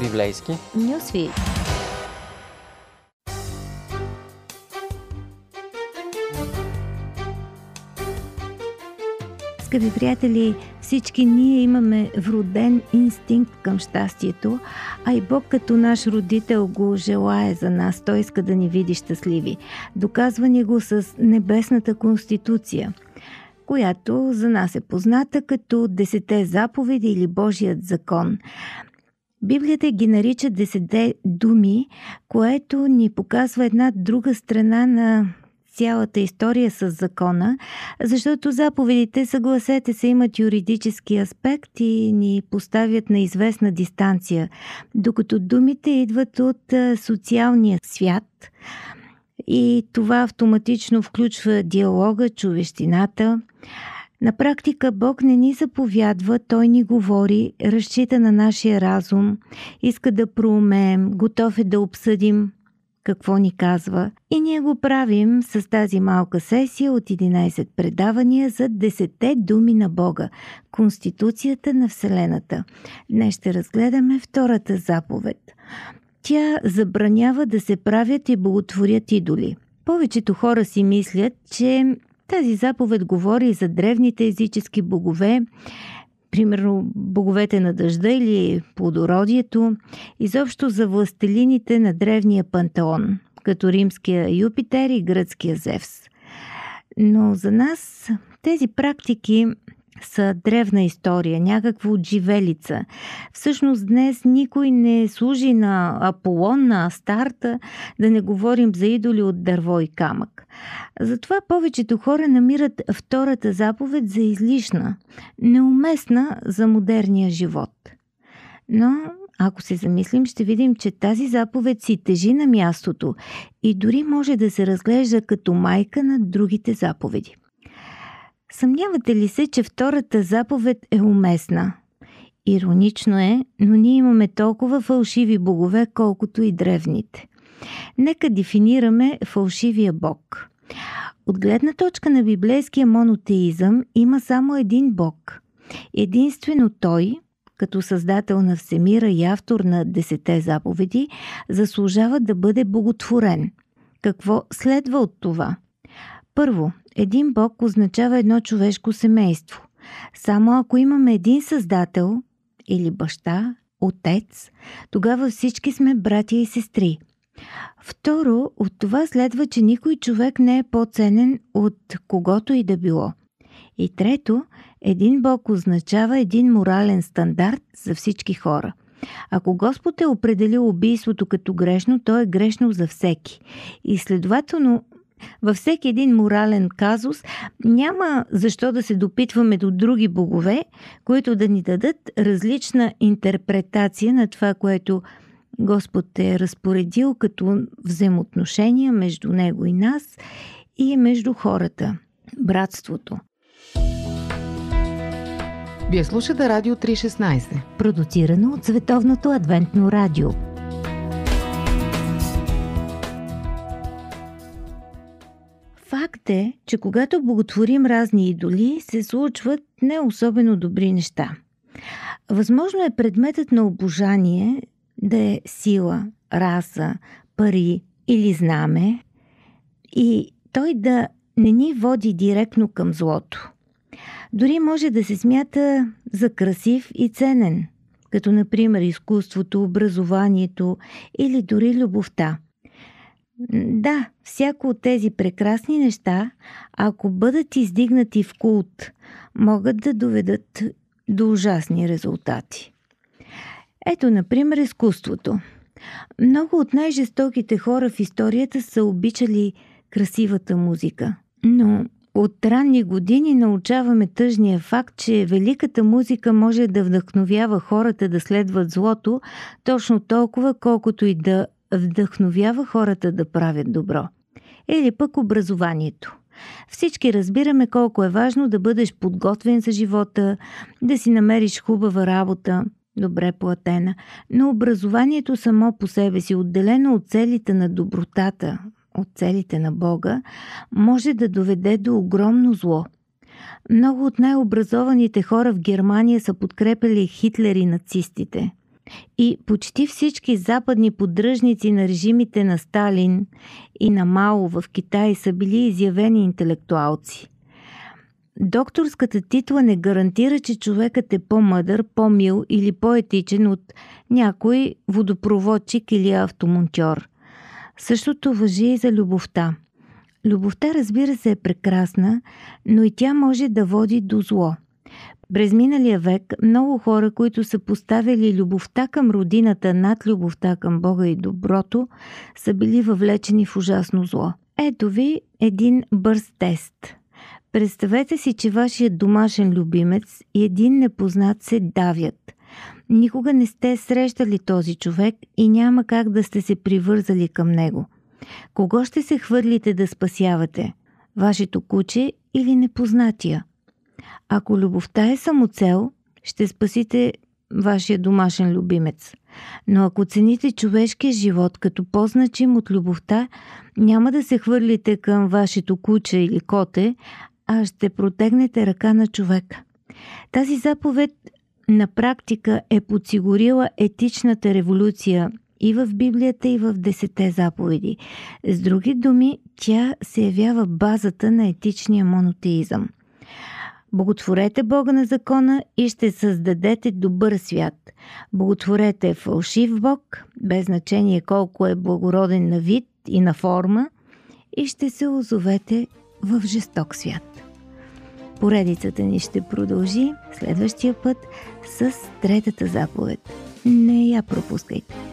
Библейски. Нюсвит. Скъпи приятели, всички ние имаме вроден инстинкт към щастието, а и Бог като наш родител го желая за нас. Той иска да ни види щастливи. Доказва ни го с небесната конституция – която за нас е позната като Десете заповеди или Божият закон. Библията ги нарича Десете думи, което ни показва една друга страна на цялата история с закона, защото заповедите, съгласете се, имат юридически аспект и ни поставят на известна дистанция, докато думите идват от социалния свят и това автоматично включва диалога, човещината. На практика Бог не ни заповядва, Той ни говори, разчита на нашия разум, иска да проумеем, готов е да обсъдим какво ни казва. И ние го правим с тази малка сесия от 11 предавания за 10 думи на Бога – Конституцията на Вселената. Днес ще разгледаме втората заповед. Тя забранява да се правят и благотворят идоли. Повечето хора си мислят, че тази заповед говори за древните езически богове, примерно боговете на дъжда или плодородието, изобщо за властелините на древния пантеон, като римския Юпитер и гръцкия Зевс. Но за нас тези практики са древна история, някаква отживелица. Всъщност днес никой не служи на Аполон, на Астарта, да не говорим за идоли от дърво и камък. Затова повечето хора намират втората заповед за излишна, неуместна за модерния живот. Но ако се замислим, ще видим, че тази заповед си тежи на мястото и дори може да се разглежда като майка на другите заповеди. Съмнявате ли се, че втората заповед е уместна? Иронично е, но ние имаме толкова фалшиви богове, колкото и древните. Нека дефинираме фалшивия бог. От гледна точка на библейския монотеизъм има само един бог. Единствено той, като създател на Всемира и автор на Десете заповеди, заслужава да бъде боготворен. Какво следва от това? Първо, един Бог означава едно човешко семейство. Само ако имаме един създател или баща, отец, тогава всички сме братя и сестри. Второ, от това следва, че никой човек не е по-ценен от когото и да било. И трето, един Бог означава един морален стандарт за всички хора. Ако Господ е определил убийството като грешно, то е грешно за всеки. И следователно във всеки един морален казус няма защо да се допитваме до други богове, които да ни дадат различна интерпретация на това, което Господ е разпоредил като взаимоотношения между Него и нас и между хората, братството. Вие слушате Радио 316, продуцирано от Световното адвентно радио. Факт е, че когато боготворим разни идоли, се случват не особено добри неща. Възможно е предметът на обожание да е сила, раса, пари или знаме и той да не ни води директно към злото. Дори може да се смята за красив и ценен, като например изкуството, образованието или дори любовта – да, всяко от тези прекрасни неща, ако бъдат издигнати в култ, могат да доведат до ужасни резултати. Ето, например, изкуството. Много от най-жестоките хора в историята са обичали красивата музика. Но от ранни години научаваме тъжния факт, че великата музика може да вдъхновява хората да следват злото точно толкова, колкото и да вдъхновява хората да правят добро. Или пък образованието. Всички разбираме колко е важно да бъдеш подготвен за живота, да си намериш хубава работа, добре платена, но образованието само по себе си, отделено от целите на добротата, от целите на Бога, може да доведе до огромно зло. Много от най-образованите хора в Германия са подкрепили Хитлер и нацистите – И почти всички западни поддръжници на режимите на Сталин и на Мао в Китай са били изявени интелектуалци. Докторската титла не гарантира, че човекът е по-мъдър, по-мил или по-етичен от някой водопроводчик или автомонтьор. Същото въжи и за любовта. Любовта, разбира се, е прекрасна, но и тя може да води до зло – през миналия век много хора, които са поставили любовта към родината над любовта към Бога и доброто, са били въвлечени в ужасно зло. Ето ви един бърз тест. Представете си, че вашият домашен любимец и един непознат се давят. Никога не сте срещали този човек и няма как да сте се привързали към него. Кого ще се хвърлите да спасявате? Вашето куче или непознатия? Ако любовта е самоцел, ще спасите вашия домашен любимец. Но ако цените човешкия живот като по-значим от любовта, няма да се хвърлите към вашето куче или коте, а ще протегнете ръка на човека. Тази заповед на практика е подсигурила етичната революция и в Библията, и в Десете заповеди. С други думи, тя се явява базата на етичния монотеизъм. Боготворете Бога на закона и ще създадете добър свят. Боготворете фалшив Бог, без значение колко е благороден на вид и на форма, и ще се озовете в жесток свят. Поредицата ни ще продължи следващия път с третата заповед. Не я пропускайте.